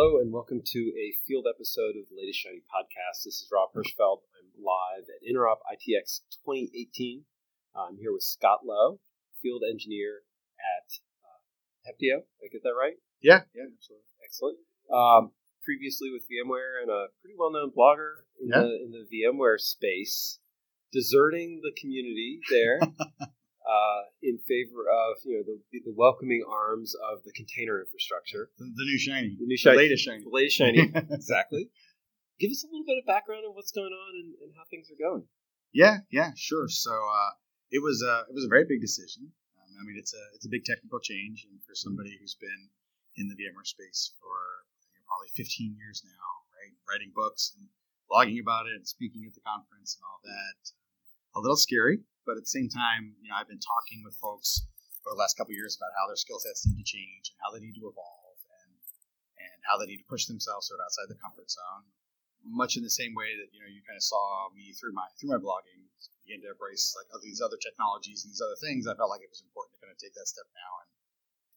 Hello and welcome to a field episode of the latest Shiny podcast. This is Rob Hirschfeld. I'm live at Interop ITX 2018. I'm here with Scott Lowe, field engineer at uh, Heptio. Did I get that right? Yeah, yeah, absolutely. Excellent. Um, previously with VMware and a pretty well-known blogger in Yeah. the in the VMware space, deserting the community there uh, in favor of you know the, the welcoming arms of the container infrastructure, The, the new shiny, the new shiny, latest shiny. the latest shiny. exactly. Give us a little bit of background on what's going on and, and how things are going. yeah, yeah, sure. So uh, it was a it was a very big decision. Um, I mean, it's a it's a big technical change, and for somebody who's been in the VMware space for you know, probably 15 years now, right, writing books and blogging about it and speaking at the conference and all that, a little scary. But at the same time, you know, I've been talking with folks over the last couple years about how their skill sets need to change and how they need to evolve and and how they need to push themselves sort of outside the comfort zone. Much in the same way that you know you kind of saw me through my through my blogging begin to embrace like other, these other technologies and these other things. I felt like it was important to kind of take that step now and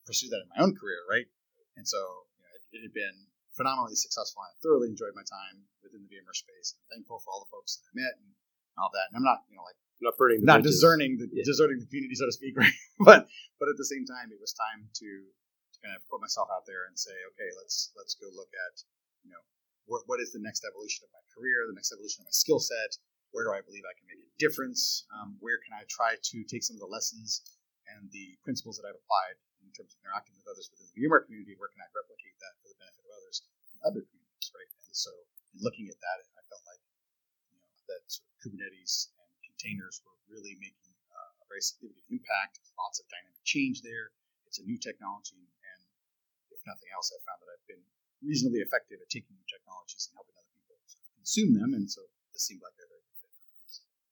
pursue that in my own career, right? And so you know, it, it had been phenomenally successful. And I thoroughly enjoyed my time within the VMware space. I'm thankful for all the folks that I met and all that. And I'm not you know like Not burning the not bridges. deserting the Yeah. deserting the community, so to speak, right? but but at the same time, it was time to, to kind of put myself out there and say, okay, let's let's go look at you know what, what is the next evolution of my career, the next evolution of my skill set. Where do I believe I can make a difference? Um, where can I try to take some of the lessons and the principles that I've applied in terms of interacting with others within the VMware community? Where can I replicate that for the benefit of others in other communities, right? And so, in looking at that, I felt like that sort of Kubernetes and containers were really making uh, a very significant impact. Lots of dynamic change there. It's a new technology, and if nothing else, I've found that I've been reasonably effective at taking new technologies and helping other people sort of consume them. And so this seemed like a very good fit.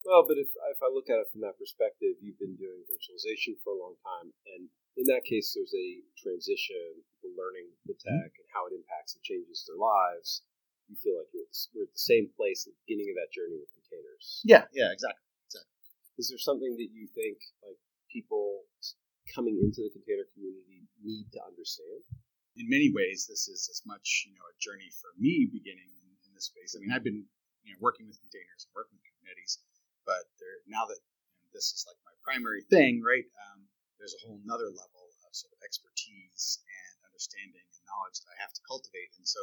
Well, but if, if I look at it from that perspective, you've been doing virtualization for a long time, and in that case, there's a transition, people learning the tech and how it impacts and changes their lives. You feel like you're at the, we're at the same place at the beginning of that journey with containers. Yeah, yeah, exactly. Exactly. Is there something that you think like people coming into the container community need to understand? in many ways, this is as much you know a journey for me beginning in, in this space. I mean, I've been you know working with containers, and working with Kubernetes, but there, now that you know, this is like my primary thing, right? Um, there's a whole nother level of sort of expertise and understanding and knowledge that I have to cultivate. And so,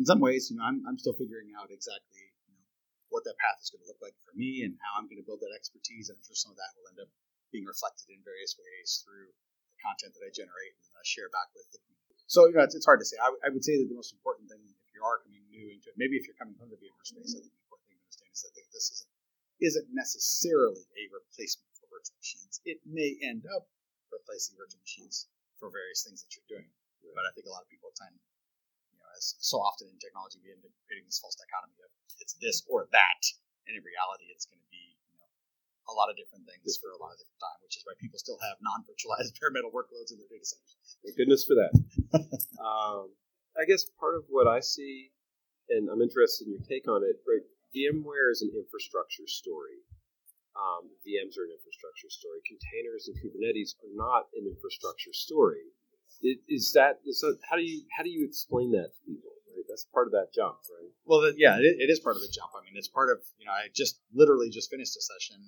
in some ways, you know, I'm, I'm still figuring out exactly you know what that path is going to look like for me and how I'm going to build that expertise. And I'm sure some of that will end up being reflected in various ways through the content that I generate and I share back with the community. So you know, it's, it's hard to say. I, w- I would say that the most important thing, if you are coming new into it, maybe if you're coming from the VMware space, I think the important thing to understand is that this isn't isn't necessarily a replacement for virtual machines. It may end up replacing virtual machines for various things that you're doing, but I think a lot of people at time, so often in technology, we end up creating this false dichotomy of it's this or that, and in reality, it's going to be you know a lot of different things for a lot of different time, which is why people still have non-virtualized bare metal workloads in their data centers. Thank goodness for that. um, I guess part of what I see, and I'm interested in your take on it, right? VMware is an infrastructure story. Um, VMs are an infrastructure story. Containers and Kubernetes are not an infrastructure story. Is that that, how do you how do you explain that to people? Right, that's part of that jump, right? Well, yeah, it, it is part of the jump. I mean, it's part of you know. I just literally just finished a session,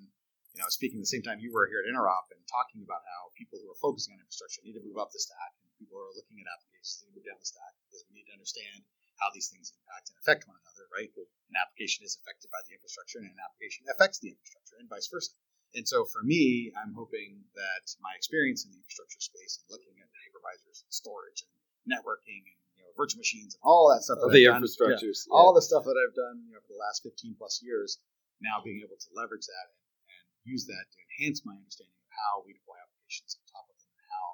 you know, speaking the same time you were here at Interop and talking about how people who are focusing on infrastructure need to move up the stack, and people who are looking at applications need to move down the stack because we need to understand how these things impact and affect one another. Right? An application is affected by the infrastructure, and an application affects the infrastructure, and vice versa. And so for me, I'm hoping that my experience in the infrastructure space and looking at hypervisors and storage and networking and you know virtual machines and all that stuff. that the I've done- yeah, infrastructures, all the stuff that I've done you know, for the last 15 plus years, now being able to leverage that and, and use that to enhance my understanding of how we deploy applications on top of them and how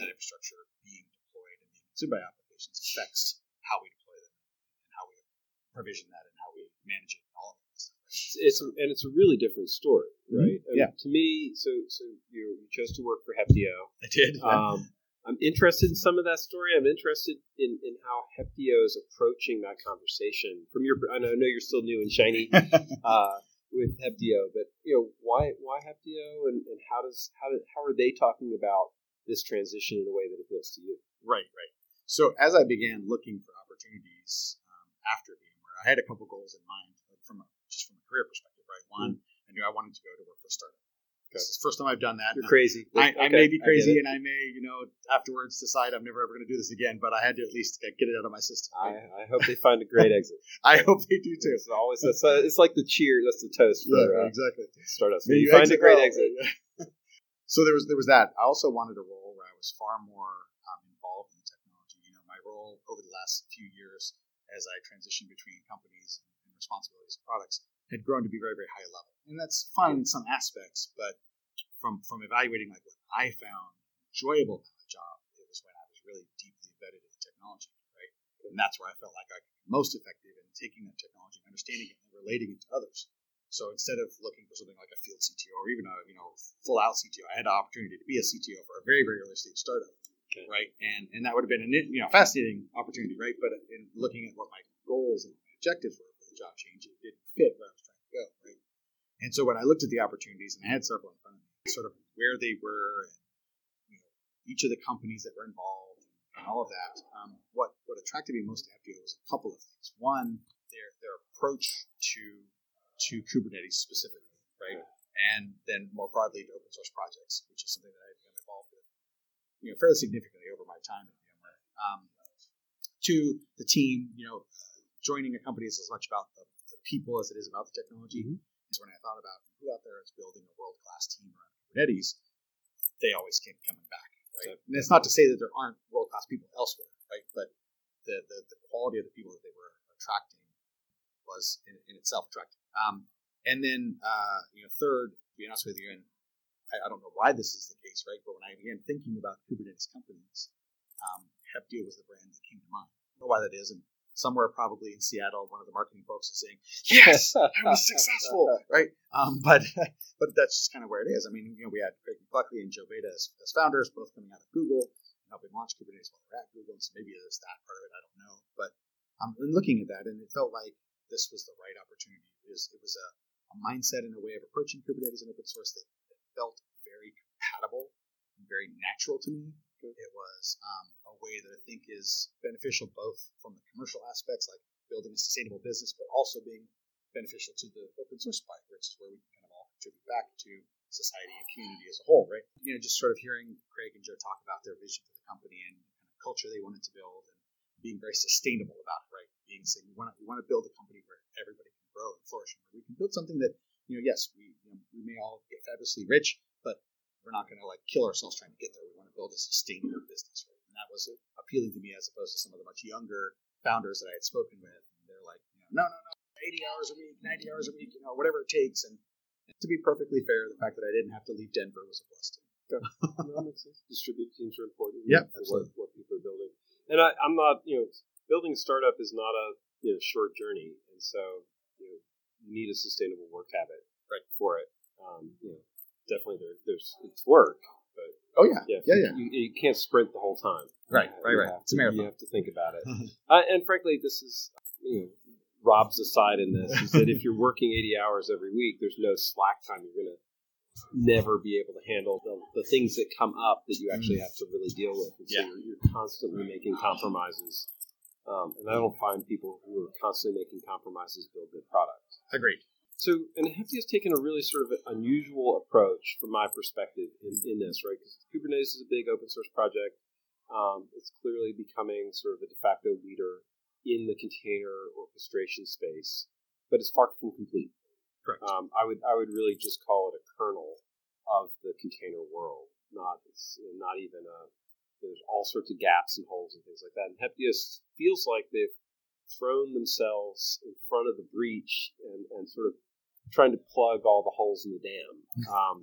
that infrastructure being deployed and being consumed by applications affects how we deploy them and how we provision that and how we manage it and all of right? It's, a, and it's a really different story, Mhm. right? And Yeah. To me, so so you, you chose to work for Heptio. I did. Um, I'm interested in some of that story. I'm interested in, in how Heptio is approaching that conversation. From your, I know, I know you're still new and shiny uh, with Heptio, but you know why why Heptio and, and how does how do, how are they talking about this transition in a way that appeals to you? Right, right. So as I began looking for opportunities um, after VMware. I had a couple goals in mind, like from a, just from a career perspective. Right, one, mm-hmm. I knew I wanted to go to work for a startup. Okay. This is the first time I've done that. You're crazy. I, okay. I, may be crazy, and I may, you know, afterwards decide I'm never ever going to do this again. But I had to at least get it out of my system. I, I hope they find a great exit. I hope they do too. It's always that's a, it's like the cheer. That's the toast for yeah, uh, exactly startups. You, you find a great exit. Yeah. so there was there was that. I also wanted a role where I was far more um, involved in technology. You know, my role over the last few years as I transitioned between companies and responsibilities and products had grown to be very very high level and that's fun in some aspects. But from from evaluating like what I found enjoyable about the job, it was when I was really deeply embedded in the technology, right? And that's where I felt like I could be most effective in taking that technology and understanding it and relating it to others. So instead of looking for something like a field CTO or even a you know full out CTO, I had the opportunity to be a CTO for a very very early stage startup, okay. right? And and that would have been a you know fascinating opportunity, right? But in looking at what my goals and objectives were job change, it didn't fit where I was trying to go, right? And so when I looked at the opportunities, and I had several in front of me, sort of where they were, and you know, each of the companies that were involved, and all of that, um, what what attracted me most to Heptio was a couple of things. One, their their approach to to Kubernetes specifically, right, and then more broadly to open source projects, which is something that I've become involved with, you know, fairly significantly over my time at VMware. Um, to the team, you know, joining a company is as much about the, the people as it is about the technology. Mm-hmm so when I thought about who out there is building a world class team around Kubernetes, they always kept coming back. Right? And it's not to say that there aren't world class people elsewhere, right? But the, the, the quality of the people that they were attracting was in, in itself attractive. Um, and then, uh, you know, third, to be honest with you, and I, I, don't know why this is the case, right? But when I began thinking about Kubernetes companies, um, Heptio was the brand that came to mind. I don't know why that is, and somewhere probably in Seattle, one of the marketing folks is saying, "Yes, I was successful," right? Um, but but that's just kind of where it is. I mean, you know, we had Craig McLuckie and Joe Beda as, as founders, both coming out of Google and helping launch Kubernetes while they're at Google. So maybe there's that part of it. I don't know, but I'm um, looking at that, and it felt like this was the right opportunity. It was, it was a, a mindset and a way of approaching Kubernetes and open source that, that felt very compatible and very natural to me it was um, a way that I think is beneficial both from the commercial aspects, like building a sustainable business, but also being beneficial to the open source part, which is where we can kind of all contribute back to society and community as a whole, right? You know, just sort of hearing Craig and Joe talk about their vision for the company and kind of culture they wanted to build and being very sustainable about it, right? Being saying we want to we want to build a company where everybody can grow and flourish, and where we can build something that you know, yes, we you know, we may all get fabulously rich, we're not going to like kill ourselves trying to get there. We want to build a sustainable business, right? And that was appealing to me as opposed to some of the much younger founders that I had spoken with. And they're like, you know, no, no, no, 80 hours a week, 90 hours a week, you know, whatever it takes. And to be perfectly fair, the fact that I didn't have to leave Denver was a blessing. No, Distributed teams are important. Yeah, what, what people are building. And I, I'm not, you know, building a startup is not a you know, short journey, and so you, know, you need a sustainable work habit right for it. Um, you know, definitely there, there's it's work, but oh yeah, yeah, yeah, yeah. You, you can't sprint the whole time. Right, right, right. It's a marathon. You have to think about it. uh, and frankly, this is you know Rob's aside in this is that if you're working 80 hours every week, there's no slack time. You're gonna never be able to handle the, the things that come up that you actually have to really deal with. And so yeah. you're, you're constantly making compromises. Um, and I don't find people who are constantly making compromises build good products. Agreed. So, and Heptio has taken a really sort of unusual approach from my perspective in, in this, right? Because Kubernetes is a big open source project. Um, it's clearly becoming sort of a de facto leader in the container orchestration space, but it's far from complete. Correct. Um, I would I would really just call it a kernel of the container world, not it's not even a. There's all sorts of gaps and holes and things like that. And Heptio feels like they've thrown themselves in front of the breach and, and sort of trying to plug all the holes in the dam. Um,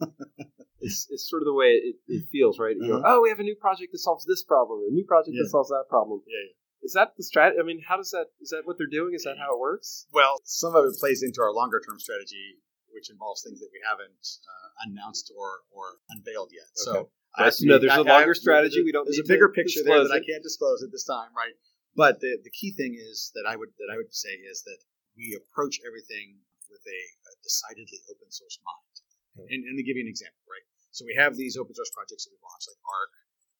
it's, it's sort of the way it, it feels, right? Uh-huh. oh, we have a new project that solves this problem, a new project yeah. that solves that problem. Yeah, yeah. Is that the strategy? I mean, how does that? Is that what they're doing? Is that how it works? Well, some of it plays into our longer term strategy, which involves things that we haven't uh, announced or or unveiled yet. Okay. So. You know, there's I, a longer I, strategy. We don't. There's a bigger picture there that I can't disclose at this time, right? But the, the key thing is that I would that I would say is that we approach everything with a decidedly open source mind. Okay. And, and to give you an example, right? So we have these open source projects that we've launched, like Ark,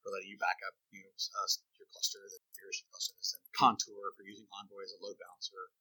for letting you back up you know, uh, your cluster, the configuration cluster, and Contour for using Envoy as a load balancer,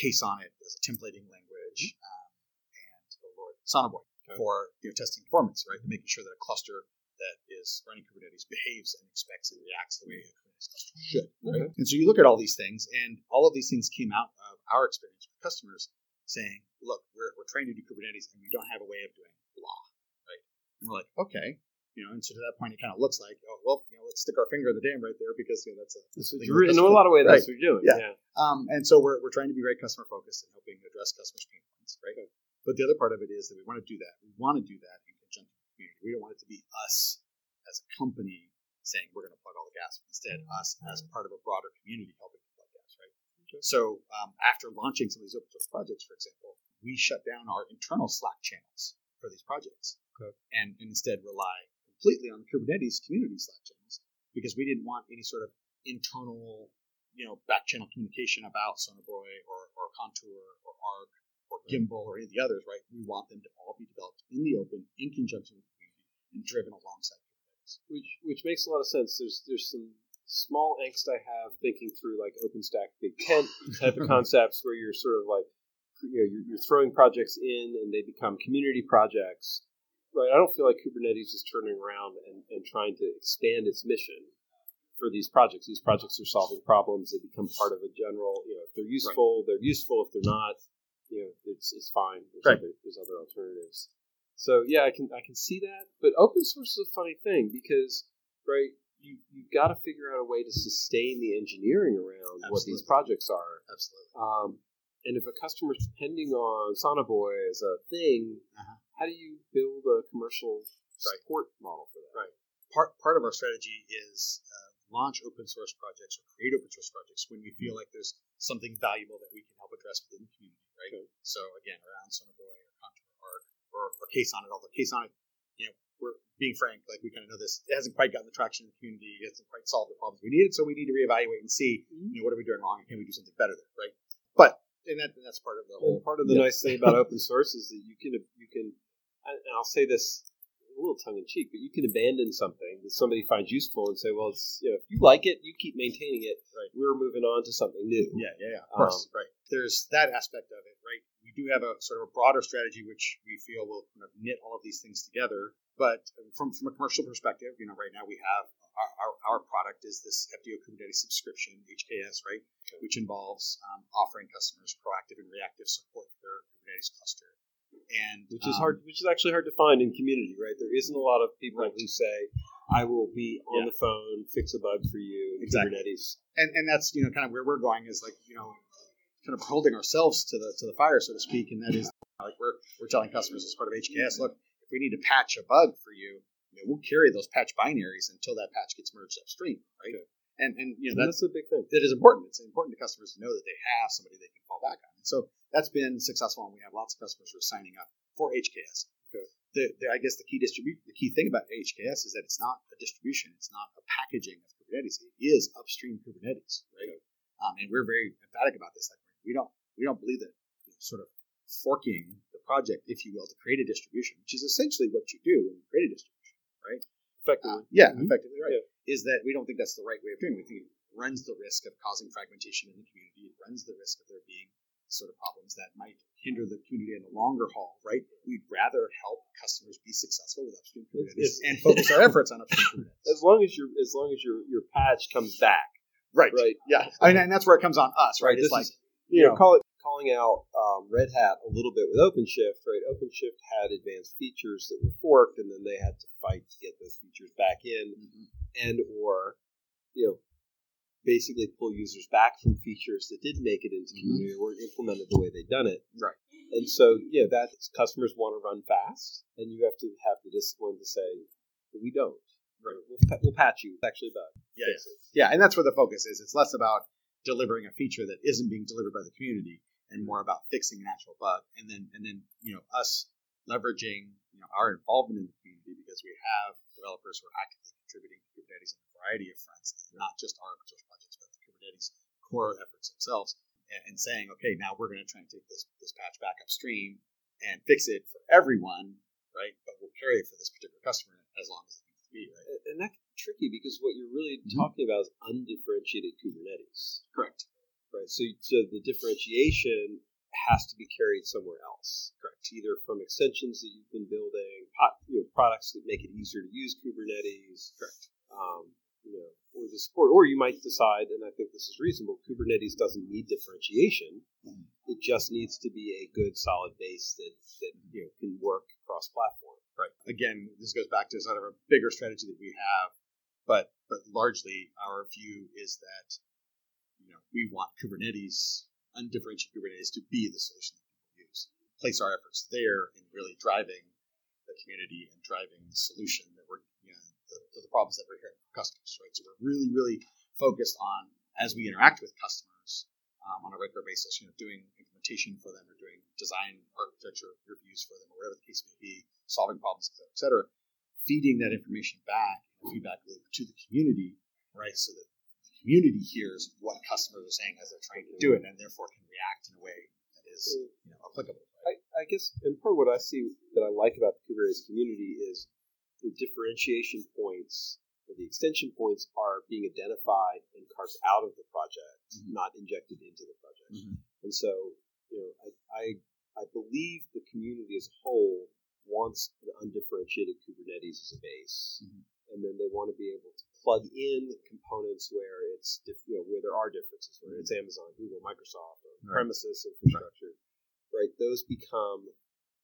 Ksonnet as a templating language, um, and oh Lord, okay. for you know, testing performance, right? To making sure that a cluster that is running Kubernetes behaves and expects and reacts the way a Kubernetes cluster should. Right? And so you look at all these things, and all of these things came out of our experience with customers saying, look, we're, we're trying to do Kubernetes and we don't have a way of doing blah, right? And we're like, okay. You know, and so to that point, it kind of looks like, oh, well, you know, let's stick our finger in the dam right there because you know that's a. That's what you're, in a lot of ways, right. that's what you're doing. Yeah. yeah. Um, and so we're, we're trying to be very customer focused and helping address customers' pain points, right? Okay. But the other part of it is that we want to do that. We want to do that in conjunction with the community. We don't want it to be us as a company saying we're going to plug all the gas. Instead, us as part of a broader community helping to plug gas, right? Okay. So um, after launching some of these open source projects, for example, we shut down our internal Slack channels for these projects okay. and, and instead rely completely on the Kubernetes community Slack channels because we didn't want any sort of internal, you know, back channel communication about Sonobuoy or, or Contour or Ark or Gimbal or any of the others, right? We want them to all be developed in the open in conjunction with the community and driven alongside Kubernetes. Which which makes a lot of sense. There's there's some small angst I have thinking through like OpenStack Big Tent type of concepts where you're sort of like you know you're, throwing projects in and they become community projects right? I don't feel like kubernetes is turning around and, and trying to expand its mission for these projects. These projects are solving problems. They become part of a general you know if they're useful right. they're useful. If they're not you know it's, it's fine. There's, right. other, there's other alternatives. So yeah i can i can see that. But open source is a funny thing because right you, you've got to figure out a way to sustain the engineering around Absolutely. what these projects are. Absolutely. Um, and if a customer is depending on Sonobuoy as a thing, uh-huh. how do you build a commercial support right. model for that? Right. Part part of our strategy is uh, launch open source projects or create open source projects when we feel like there's something valuable that we can help address within the community. Right. Okay. So again, around Sonobuoy or Contour or or, or Ksonnet, although Ksonnet, you know, we're being frank, like we kind of know this, it hasn't quite gotten the traction in the community, it hasn't quite solved the problems we needed, so we need to reevaluate and see, mm-hmm. you know, what are we doing wrong and can we do something better there, right? But and, that, and that's part of the whole. And part of the yeah. nice thing about open source is that you can you can, and I'll say this a little tongue in cheek, but you can abandon something that somebody finds useful and say, well, it's you know, if you like it, you keep maintaining it. Right. We're moving on to something new. Yeah, yeah, yeah. Of course, um, right. There's that aspect of it, right? We do have a sort of a broader strategy which we feel will kind of knit all of these things together. But from from a commercial perspective, you know, right now we have our, our, our product is this Heptio Kubernetes subscription, HKS, right? Which involves um, offering customers proactive and reactive support for their Kubernetes cluster. And which is um, hard, which is actually hard to find in community, right? There isn't a lot of people right. who say, "I will be on yeah. the phone, fix a bug for you." exactly. Kubernetes, and and that's you know kind of where we're going is like you know kind of holding ourselves to the to the fire, so to speak, and that is like we're we're telling customers as part of HKS, look, if we need to patch a bug for you, you know, we'll carry those patch binaries until that patch gets merged upstream, right? And and you know that's, that's, a big thing. That is important. It's important to customers to know that they have somebody they can fall back on. And so that's been successful, and we have lots of customers who are signing up for HKS. Okay. The, the, I guess the key distribute the key thing about HKS is that it's not a distribution. It's not a packaging of Kubernetes. It is upstream Kubernetes, right? Okay. Um, and we're very emphatic about this. Like we don't we don't believe that you know, sort of forking the project, if you will, to create a distribution, which is essentially what you do when you create a distribution right? Effectively. Uh, yeah, mm-hmm. effectively, right. Yeah. Is that we don't think that's the right way of doing it. We think it runs the risk of causing fragmentation in the community. It runs the risk of there being sort of problems that might hinder the community in the longer haul, right? We'd rather help customers be successful with upstream Kubernetes and focus our efforts on upstream Kubernetes. As long as your as long as your your patch comes back. Right. Right. Yeah. I mean, and that's where it comes on us, right? right. It's like is, you know, call it calling out um, Red Hat a little bit with OpenShift, right? OpenShift had advanced features that were forked, and then they had to fight to get those features back in, mm-hmm. and or you know basically pull users back from features that didn't make it into mm-hmm. community or weren't implemented the way they'd done it. Right. And so, yeah, that customers want to run fast, and you have to have the discipline to say, we don't. Right. We'll, we'll patch you. It's actually about yeah, yeah, yeah, and that's where the focus is. It's less about delivering a feature that isn't being delivered by the community and more about fixing an actual bug. And then and then you know us leveraging you know our involvement in the community because we have developers who are actively contributing to Kubernetes in a variety of fronts, not just our open source projects, but the Kubernetes core efforts themselves. And, and saying, okay, now we're going to try and take this this patch back upstream and fix it for everyone, right? But we'll carry it for this particular customer as long as it needs to be, right? And that tricky because what you're really Mhm. talking about is undifferentiated Kubernetes. Correct. Right. So, so the differentiation has to be carried somewhere else. Correct. Either from extensions that you've been building, pot, you know, products that make it easier to use Kubernetes. Correct. Um, you know, or the support, or you might decide, and I think this is reasonable. Kubernetes doesn't need differentiation; Mhm. it just needs to be a good, solid base that that you know can work cross-platform. Right. Again, this goes back to sort of a bigger strategy that we have, but but largely our view is that we want Kubernetes, undifferentiated Kubernetes, to be the solution that people use. Place our efforts there in really driving the community and driving the solution that we're you know the, the problems that we're hearing from customers. Right. So we're really really focused on as we interact with customers um, on a regular basis, you know, doing implementation for them or doing design architecture reviews for them or whatever the case may be, solving problems, et cetera, et cetera, feeding that information back, feedback loop to the community, right? So that community hears what customers are saying as they're trying to do it and therefore can react in a way that is you know, applicable. I, I guess, and part of what I see that I like about the Kubernetes community is the differentiation points or the extension points are being identified and carved out of the project, Mhm. not injected into the project. Mhm. And so, you know, I, I I believe the community as a whole wants an undifferentiated Kubernetes as a base, Mhm. and then they want to be able to plug in components where it's diff- you know where there are differences, where it's Amazon, Google, Microsoft, or Right. premises infrastructure, right. Those become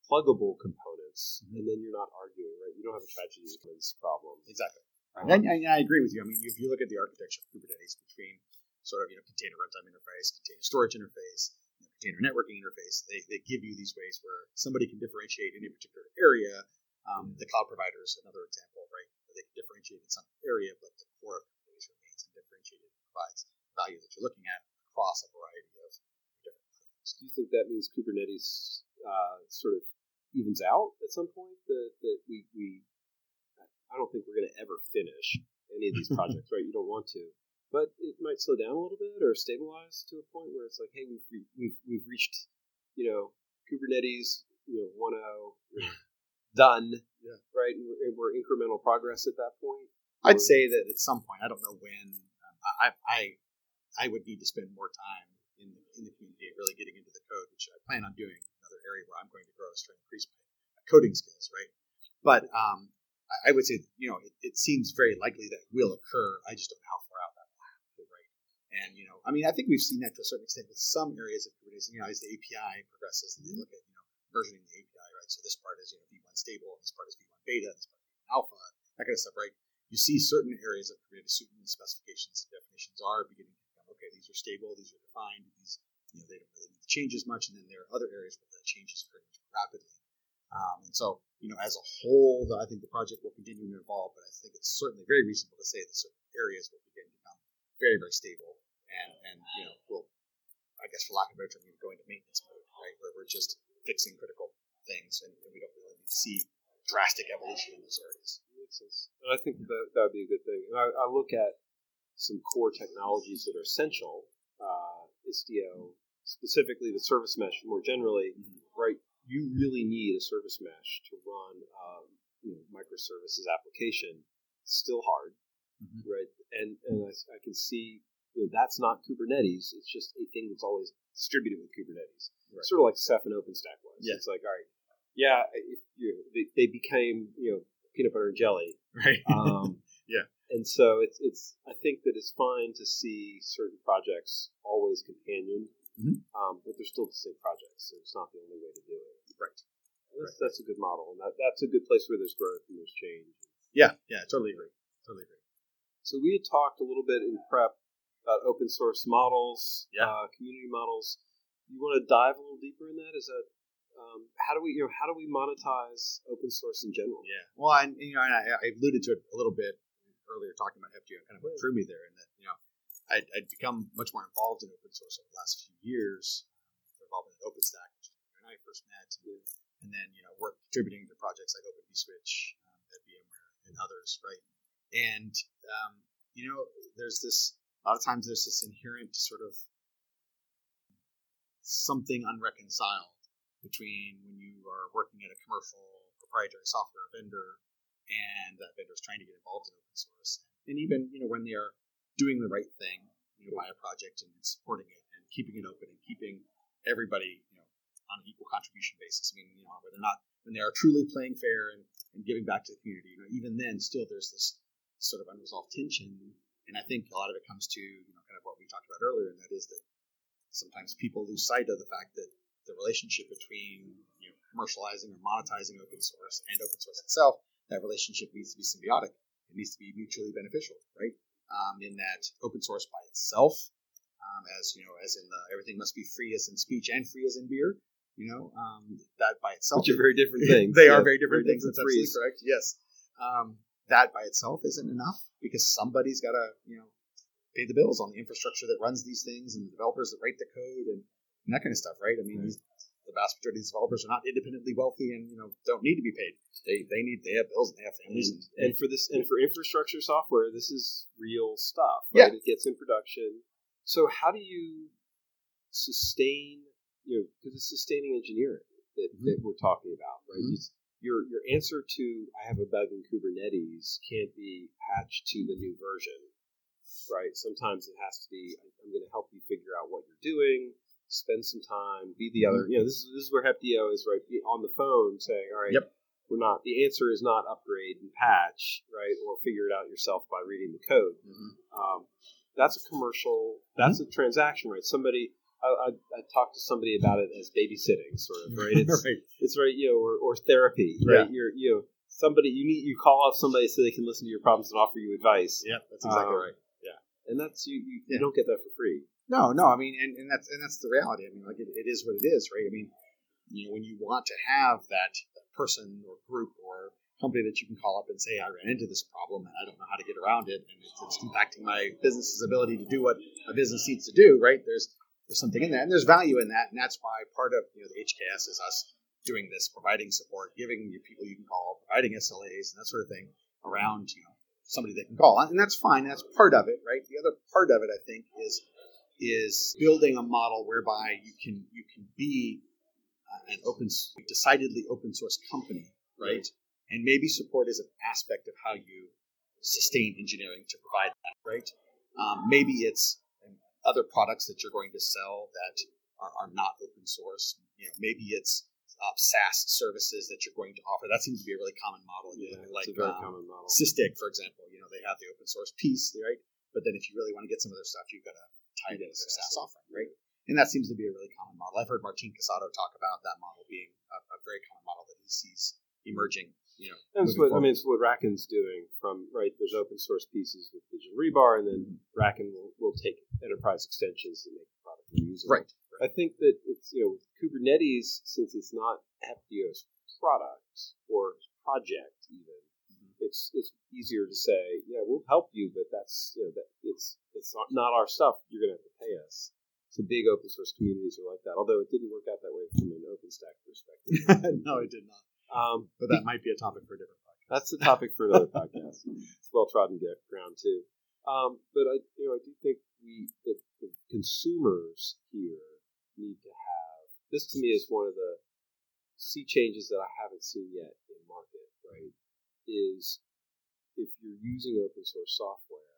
pluggable components, Mhm. and then you're not arguing, right? You don't have a tragedy commons problem. Exactly. And, and I agree with you. I mean, if you look at the architecture of Kubernetes between sort of you know container runtime interface, container storage interface, container networking interface, they, they give you these ways where somebody can differentiate in a particular area. Um, the cloud provider is another example, right? Where they can differentiate in some area, but the core of remains undifferentiated and provides value that you're looking at across a variety of different platforms. Do you think that means Kubernetes uh, sort of evens out at some point? That that we we I don't think we're going to ever finish any of these projects, right? You don't want to, but it might slow down a little bit or stabilize to a point where it's like, hey, we've we've we've reached, you know, Kubernetes, you know, 1.0 done, Yeah. right? And we're, and we're incremental progress at that point. I'd say that at some point, I don't know when. Um, I, I I would need to spend more time in the, in the community, really getting into the code, which I plan on doing. Another area where I'm going to grow is trying to increase my coding skills, right? But um, I, I would say, you know, it, it seems very likely that will occur. I just don't know how far out that will happen, right? And you know, I mean, I think we've seen that to a certain extent with some areas of Kubernetes. You know, as the API progresses, and they look at you know versioning the API, right? So this part is you know V1 stable, and this part is V1 beta, and this part is V1 alpha, that kind of stuff, right? You see certain areas of Kubernetes, certain specifications and definitions are beginning to become okay. These are stable, these are defined, these you know they don't really need to change as much, and then there are other areas where that changes very much rapidly. Um, and so, you know, as a whole, I think the project will continue to evolve, but I think it's certainly very reasonable to say that certain areas will begin to become very, very stable, and and you know, will, I guess, for lack of a better term, going to maintenance mode, right, where we're just fixing critical things, and, we don't really need to see drastic evolution in those areas. Makes sense. And I think that that would be a good thing. And I, I look at some core technologies that are essential, uh, Istio, specifically the service mesh more generally, Mhm. right? You really need a service mesh to run, um, you know, microservices application. It's still hard, Mhm. right? And and I, I can see, you know, that's not Kubernetes. It's just a thing that's always distributed with Kubernetes. Right. Sort of like Ceph and OpenStack was. Yeah. It's like, all right, yeah, it, you know, they, they became, you know, peanut butter and jelly. Right. Um, Yeah. And so it's it's I think that it's fine to see certain projects always companioned, Mhm. um, but they're still distinct projects. So it's not the only way to do it. Right. That's, that's a good model, and that, that's a good place where there's growth and there's change. Yeah. Yeah. Totally agree. Totally agree. So we had talked a little bit in prep about open source models, Yeah. uh, community models. You want to dive a little deeper in that? Is that um, how do we you know how do we monetize open source in general? Yeah. Well, and you know, and I, I alluded to it a little bit earlier talking about Heptio, kind of what drew me there, and that you know, I'd, I'd become much more involved in open source over the last few years. Um, involved in OpenStack, which is when I first met, and, and then you know, work contributing to projects like Open vSwitch um, at VMware and others, right? And um, you know, there's this a lot of times there's this inherent sort of something unreconciled between when you are working at a commercial proprietary software vendor and that vendor is trying to get involved in open source, and even you know when they are doing the right thing, you know, by a project and supporting it and keeping it open and keeping everybody you know on an equal contribution basis. I mean, you know, where they're not when they are truly playing fair and, and giving back to the community. You know, even then, still there's this sort of unresolved tension, and I think a lot of it comes to you know kind of what we talked about earlier, and that is that sometimes people lose sight of the fact that the relationship between you know, commercializing or monetizing open source and open source itself, that relationship needs to be symbiotic. It needs to be mutually beneficial, right? Um, in that open source by itself, um, as you know, as in the everything must be free as in speech and free as in beer, you know, um, that by itself, which are very different things. they yeah, are very different very things. That's absolutely correct. Yes, um, that by itself isn't enough because somebody's got to, you know, pay the bills on the infrastructure that runs these things and the developers that write the code and, and that kind of stuff, right? I mean, these, the vast majority of these developers are not independently wealthy and you know don't need to be paid. They they need they have bills and they have families. And, and, and for this and for infrastructure software, this is real stuff. Right? Yeah, it gets in production. So how do you sustain? You know, because it's sustaining engineering that, mm-hmm. that we're talking about, right? Mm-hmm. Your your answer to I have a bug in Kubernetes can't be patched to the new version right? Sometimes it has to be, I'm going to help you figure out what you're doing, spend some time, be the other, mm-hmm. you know, this is, this is where Heptio is, right? Be on the phone saying, all right, yep. we're not, the answer is not upgrade and patch, right? Or figure it out yourself by reading the code. Mm-hmm. Um, that's a commercial, that's mm-hmm. a transaction, right? Somebody, I, I, I, talked to somebody about it as babysitting, sort of, right? It's right. it's right, you know, or, or therapy, right? Yeah. You're, you know, somebody you need, you call up somebody so they can listen to your problems and offer you advice. Yeah, that's exactly um, right and that's you. You, yeah. you, don't get that for free. No, no. I mean, and, and that's and that's the reality. I mean, like it, it is what it is, right? I mean, you know, when you want to have that, that person or group or company that you can call up and say, I ran into this problem and I don't know how to get around it, and it's, it's impacting my business's ability to do what a business needs to do, right? There's there's something in that, and there's value in that, and that's why part of you know the HKS is us doing this, providing support, giving you people you can call, providing SLAs and that sort of thing around you know somebody they can call, and that's fine. That's part of it, right? The other part of it, I think, is is building a model whereby you can you can be uh, an open, decidedly open source company, right? And maybe support is an aspect of how you sustain engineering to provide that, right? Um, maybe it's other products that you're going to sell that are, are not open source. You know, maybe it's uh, SaaS services that you're going to offer. That seems to be a really common model. Yeah, like it's a very um, common model. Sysdig, for example, you know, they have the open source piece, right? But then if you really want to get some of their stuff, you've got to tie it into their SaaS offering, right? And that seems to be a really common model. I've heard Martin Casado talk about that model being a, a very common model that he sees emerging. You know, that's what I mean. It's what RackN's doing. From right, there's open source pieces with Digital Rebar, and then mm-hmm. Will, will take enterprise extensions and make the product usable. Right. I think that it's you know Kubernetes since it's not Heptio's product or project even, mm-hmm. it's it's easier to say yeah we'll help you, but that's you know that it's it's not, not our stuff. You're going to have to pay us. So big open source communities are like that. Although it didn't work out that way from an OpenStack perspective. no, it did not. Um, but that might be a topic for a different podcast. That's a topic for another podcast. It's well trodden ground too. Um, but I, you know, I do think we the, the consumers here need to have. This to me is one of the sea changes that I haven't seen yet in market. Right, is if you're using open source software,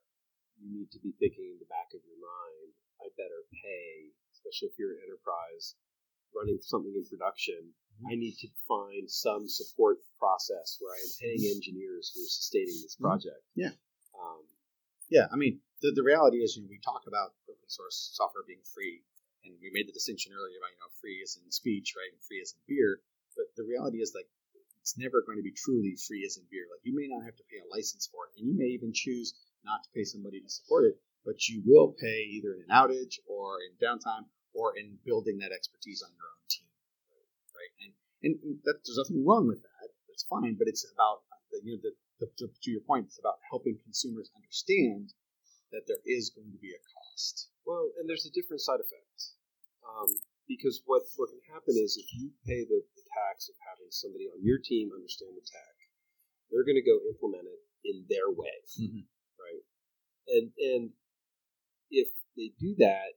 you need to be thinking in the back of your mind, I better pay, especially if you're an enterprise running something in production. I need to find some support process where I am paying engineers who are sustaining this mm-hmm. project. Yeah. Um, yeah, I mean, the, the reality is, you know, we talk about open source software being free, and we made the distinction earlier about you know free as in speech, right, and free as in beer. But the reality is like it's never going to be truly free as in beer. Like you may not have to pay a license for it, and you may even choose not to pay somebody to support it, but you will pay either in an outage or in downtime or in building that expertise on your own team, right? And and that, there's nothing wrong with that. That's fine, but it's about you know the, the, to, to your point, it's about helping consumers understand that there is going to be a cost well, and there's a different side effect. Um, because what, what can happen is if you pay the, the tax of having somebody on your team understand the tech, they're going to go implement it in their way, mm-hmm. right? And and if they do that,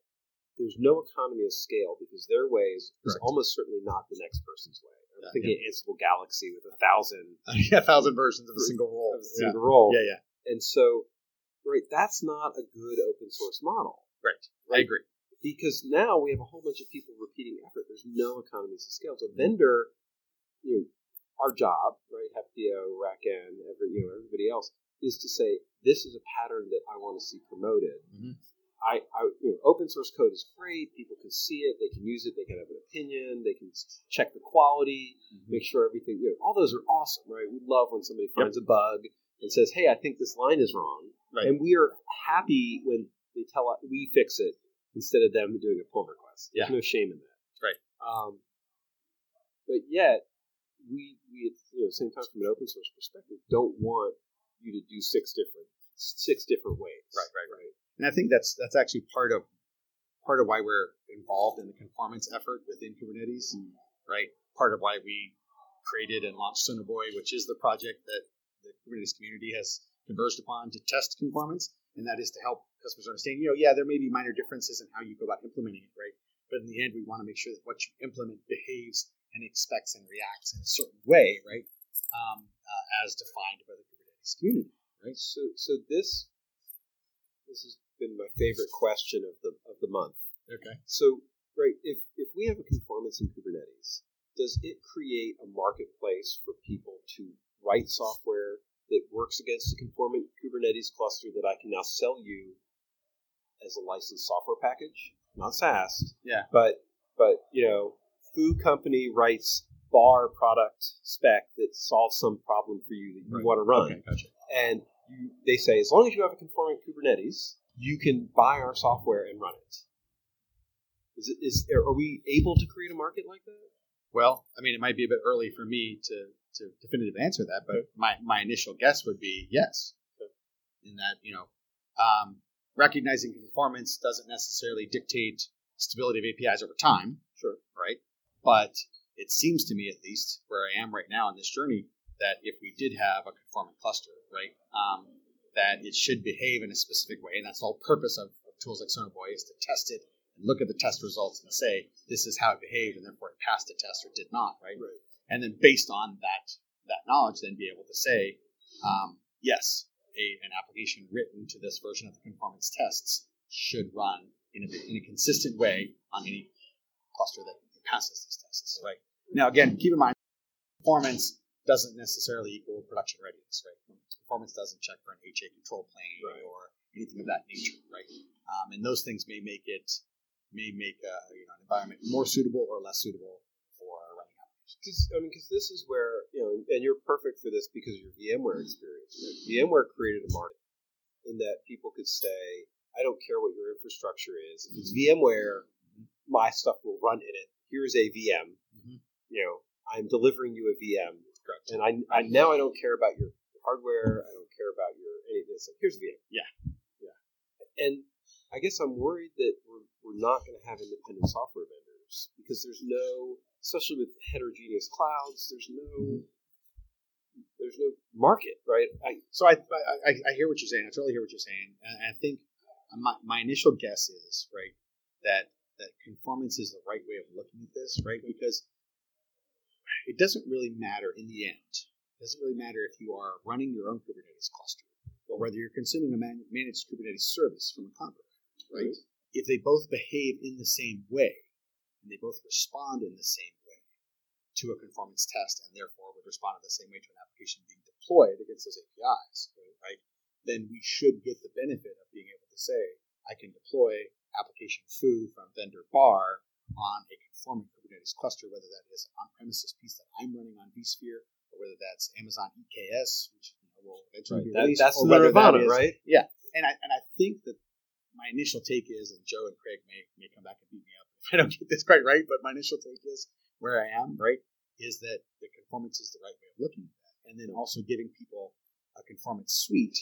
there's no economy of scale because their way is, is almost certainly not the next person's way. I'm Yeah, thinking Ansible Galaxy with a thousand yeah, a thousand versions of a single role. of a Yeah. role. yeah, yeah, And so, right, that's not a good open source model. right. I agree. because now we have a whole bunch of people repeating effort. There's no economies of scale. So vendor, you know, our job, right, Heptio, RackN, every you know, everybody else, is to say this is a pattern that I want to see promoted. Mhm. I, I, you know, open source code is great. People can see it. They can use it. They can have an opinion. They can check the quality, make sure everything. You know, all those are awesome, right? We love when somebody finds a bug and says, "Hey, I think this line is wrong," Right. and we are happy when they tell us we fix it instead of them doing a pull request. There's Yeah. no shame in that. Right. Um, but yet, we we at you know same time from an open source perspective don't want you to do six different six different ways. Right, right, right. And I think that's that's actually part of part of why we're involved in the conformance effort within Kubernetes, right? Part of why we created and launched Sonobuoy, which is the project that the Kubernetes community has converged upon to test conformance, and that is to help customers understand, you know, yeah, there may be minor differences in how you go about implementing it, right? But in the end, we want to make sure that what you implement behaves and expects and reacts in a certain way, right? Um, uh, as defined by the Kubernetes community. Right. So so this this has been my favorite question of the of the month. Okay. So right, if if we have a conformance in Kubernetes, does it create a marketplace for people to write software that works against a conformant Kubernetes cluster that I can now sell you as a licensed software package? Not SaaS. Yeah. But but you know, food company writes bar product spec that solves some problem for you that you Right. want to run Okay, gotcha. and you, they say as long as you have a conformant Kubernetes, you can buy our software and run it. Is it is are we able to create a market like that? Well, I mean, it might be a bit early for me to to definitively answer that, but my, my initial guess would be yes. In that, you know, um, recognizing conformance doesn't necessarily dictate stability of APIs over time, Sure. right? But it seems to me, at least where I am right now in this journey, that if we did have a conformant cluster, right, um, that it should behave in a specific way, and that's the whole purpose of, of tools like Sonobuoy is to test it and look at the test results and say this is how it behaved, and therefore it passed the test or did not, right? Right. And then based on that that knowledge, then be able to say, um, yes, a, an application written to this version of the conformance tests should run in a, in a consistent way on any cluster that passes these tests. Right. Now, again, keep in mind, performance doesn't necessarily equal production readiness. Right. Conformance doesn't check for an HA control plane Right. or anything of that nature. Right. Um, and those things may make it may make a, you know, an environment more suitable or less suitable for running applications. Because I mean, because this is where you know, and you're perfect for this because of your VMware experience. Right? VMware created a market in that people could say, "I don't care what your infrastructure is. If it's VMware, my stuff will run in it. Here's a VM. Mhm. You know, I'm delivering you a VM, Correct. and I, I now I don't care about your hardware. I don't care about your anything. It's like, here's VM. Yeah. yeah. And I guess I'm worried that we're, we're not going to have independent software vendors because there's no, especially with heterogeneous clouds, there's no there's no market, right? I, So I, I I hear what you're saying. I totally hear what you're saying, and I think my, my initial guess is right that that conformance is the right way of looking at this, right? Because it doesn't really matter in the end. It doesn't really matter if you are running your own Kubernetes cluster or whether you're consuming a man, managed Kubernetes service from a Conqueror, right? If they both behave in the same way and they both respond in the same way to a conformance test and therefore would respond in the same way to an application being deployed against those APIs, right? Then we should get the benefit of being able to say, I can deploy application foo from vendor bar on a conforming Kubernetes cluster, whether that is an on-premises piece that I'm running on vSphere, or whether that's Amazon EKS, which you know, will eventually be that, that's or the Nirvana, is- right? Yeah, and I and I think that my initial take is, and Joe and Craig may may come back and beat me up if I don't get this quite right, but my initial take is where I am, right, is that the conformance is the right way of looking at that, and then also giving people a conformance suite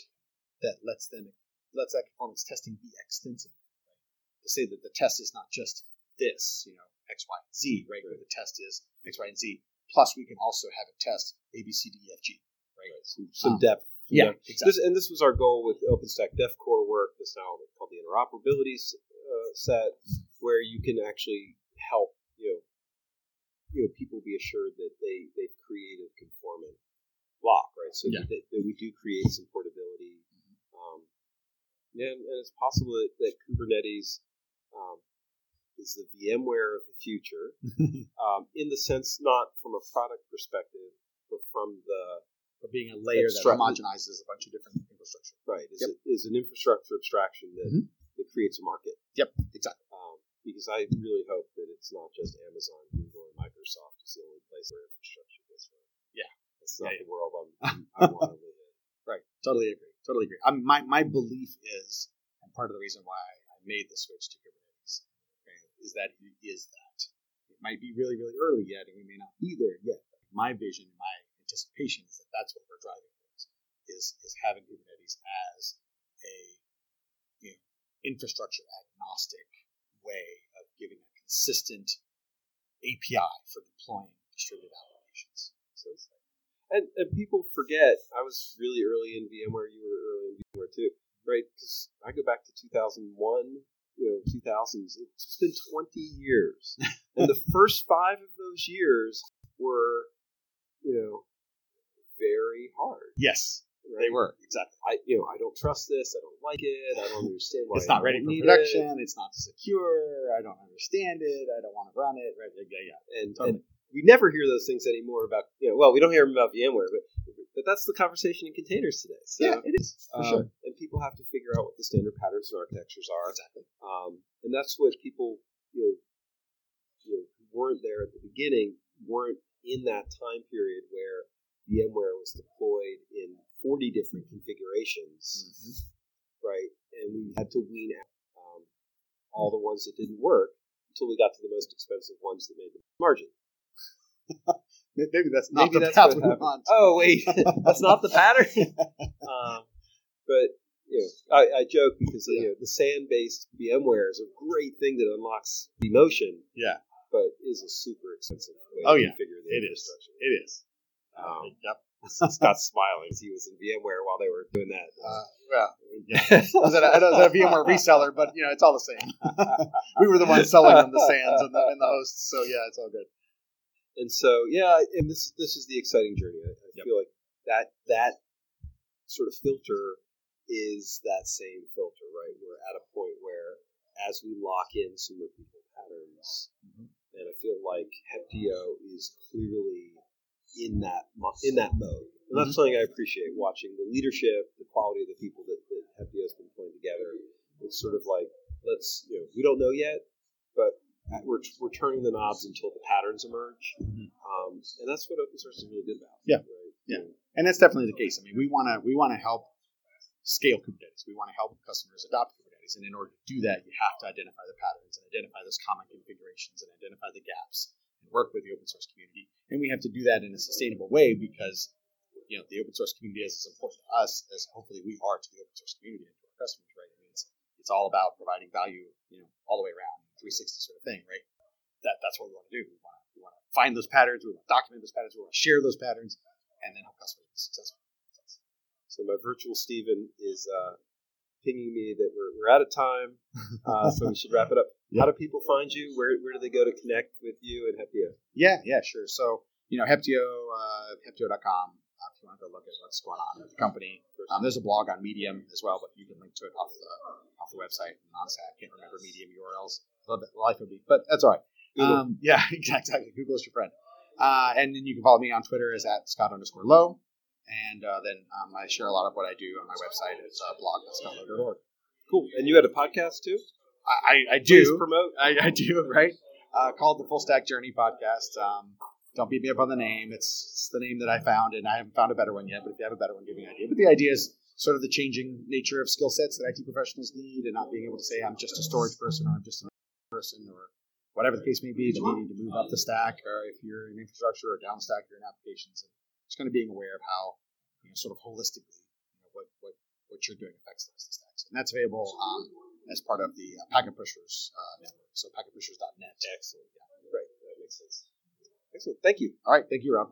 that lets them lets that conformance testing be extensive, right? To say that the test is not just this, you know, X, Y, and Z, right? Where the test is X, Y, and Z. Plus, we can also have it test A, B, C, D, E, F, G, right? Some, some Um, depth. some Yeah, depth. exactly. This, and this was our goal with OpenStack DefCore work. That's now called the interoperability uh, set where you can actually help you know you know people be assured that they they've created a conformant block, right? So Yeah. that, that we do create some portability. Um, and, and it's possible that, that Kubernetes um, is the VMware of the future, um, in the sense not from a product perspective, but from the But being a layer that homogenizes a bunch of different infrastructure. right is, Yep. a, is an infrastructure abstraction that, Mhm. that creates a market. Yep, exactly. Um, because I really hope that it's not just Amazon, Google, and Microsoft is the only place where infrastructure gets run. Yeah. that's not Yeah, the world I'm, I want to live in. Right. Totally agree. Totally agree. Um, my my belief is, and part of the reason why I made the switch to Kubernetes is that that. It might be really really early yet, and we may not be there yet. But my vision, my anticipation is that that's what we're driving towards. Is is having Kubernetes as a you know infrastructure agnostic way of giving a consistent API for deploying distributed applications. So and, and people forget I was really early in VMware. You were early in VMware too, right? Because I go back to 2001, you know, 2000s. It's been 20 years, and the first five of those years were, you know, very hard. Yes, Right? they were exactly. I, you know, I don't trust this. I don't like it. I don't understand why it's not ready for production. It's not secure. I don't understand it. I don't want to run it. Right? Yeah, yeah. It. And, Totally. and we never hear those things anymore about, you know, well, we don't hear them about VMware, but but that's the conversation in containers today. So, yeah, it is for Um, sure. And people have to figure out what the standard patterns and architectures are. Exactly. Um, and that's what people, you know, you know, who weren't there at the beginning, weren't in that time period where VMware was deployed in 40 different configurations, Mm-hmm. right? And we had to wean out um, all the ones that didn't work until we got to the most expensive ones that made the margin. Maybe that's not Maybe the that's path what we happened. want. Oh wait, that's not the pattern. um, but you know, I, I joke because you know the SAN-based VMware is a great thing that unlocks vMotion, Yeah, but is a super expensive way Oh, to yeah. configure the it is. infrastructure. It is. Um, yep. Scott's smiling as he was in VMware while they were doing that. Uh, well, yeah. I was, at a, I was at a VMware reseller, but you know it's all the same. we were the ones selling them the SANs and the, and the hosts, so yeah, it's all good. and so yeah, and this this is the exciting journey. I, I Yep. feel like that that sort of filter is that same filter, right? We're at a point where as we lock in some repeatable patterns, Mhm. and I feel like Heptio is clearly in that in that mode. And that's something I appreciate watching the leadership, the quality of the people that, that Heptio's been putting together. It's sort of like let's you know we don't know yet, but we're, we're turning the knobs until the patterns emerge, Mhm. um, and that's what open source is really good about. Yeah. right? Yeah. And that's definitely the case. I mean, we want to we want to help scale Kubernetes. We want to help customers adopt Kubernetes, and in order to do that, you have to identify the patterns and identify those common configurations and identify the gaps and work with the open source community. And we have to do that in a sustainable way because you know the open source community is as important to us as hopefully we are to the open source community and to our customers. Right? I mean, it's it's all about providing value, you know, all the way around, 360 sort of thing, right? That that's what we want to do. We want to we want to find those patterns. We want to document those patterns. We want to share those patterns, and then help customers be successful. So my virtual Steven is uh, pinging me that we're, we're out of time, uh, so we should wrap it up. How do people find you? Where, where do they go to connect with you and Heptio? Yeah, yeah, sure. So, you know, Heptio, uh, Heptio.com, uh, if you want to go look at what's going on with the company. Um, there's a blog on Medium as well, but you can link to it off the off the website. And honestly, I can't remember Medium URLs. A little bit life of me, but that's all right. Um, yeah, exactly. Google is your friend. Uh, and then you can follow me on Twitter as at Scott underscore lowe. And uh, then um, I share a lot of what I do on my website. It's uh, blog.scottlowe.org. Cool. And you had a podcast too? I, I, I Please do. promote. I, I do, right? Uh, called the Full Stack Journey podcast. Um, don't beat me up on the name. It's, it's the name that I found, and I haven't found a better one yet. But if you have a better one, give me an idea. But the idea is sort of the changing nature of skill sets that IT professionals need, and not being able to say I'm just a storage person or I'm just a person or whatever the case may be, but needing to move up the stack, or if you're in infrastructure or down stack, you're in applications, and just kind of being aware of how you know, sort of holistically, you know, what what what you're doing affects the rest of the stacks, and that's available um, as part of the uh, Packet Pushers uh, network. So packetpushers.net. Excellent. Yeah. Great. That makes sense. Excellent. Thank you. All right, thank you, Rob.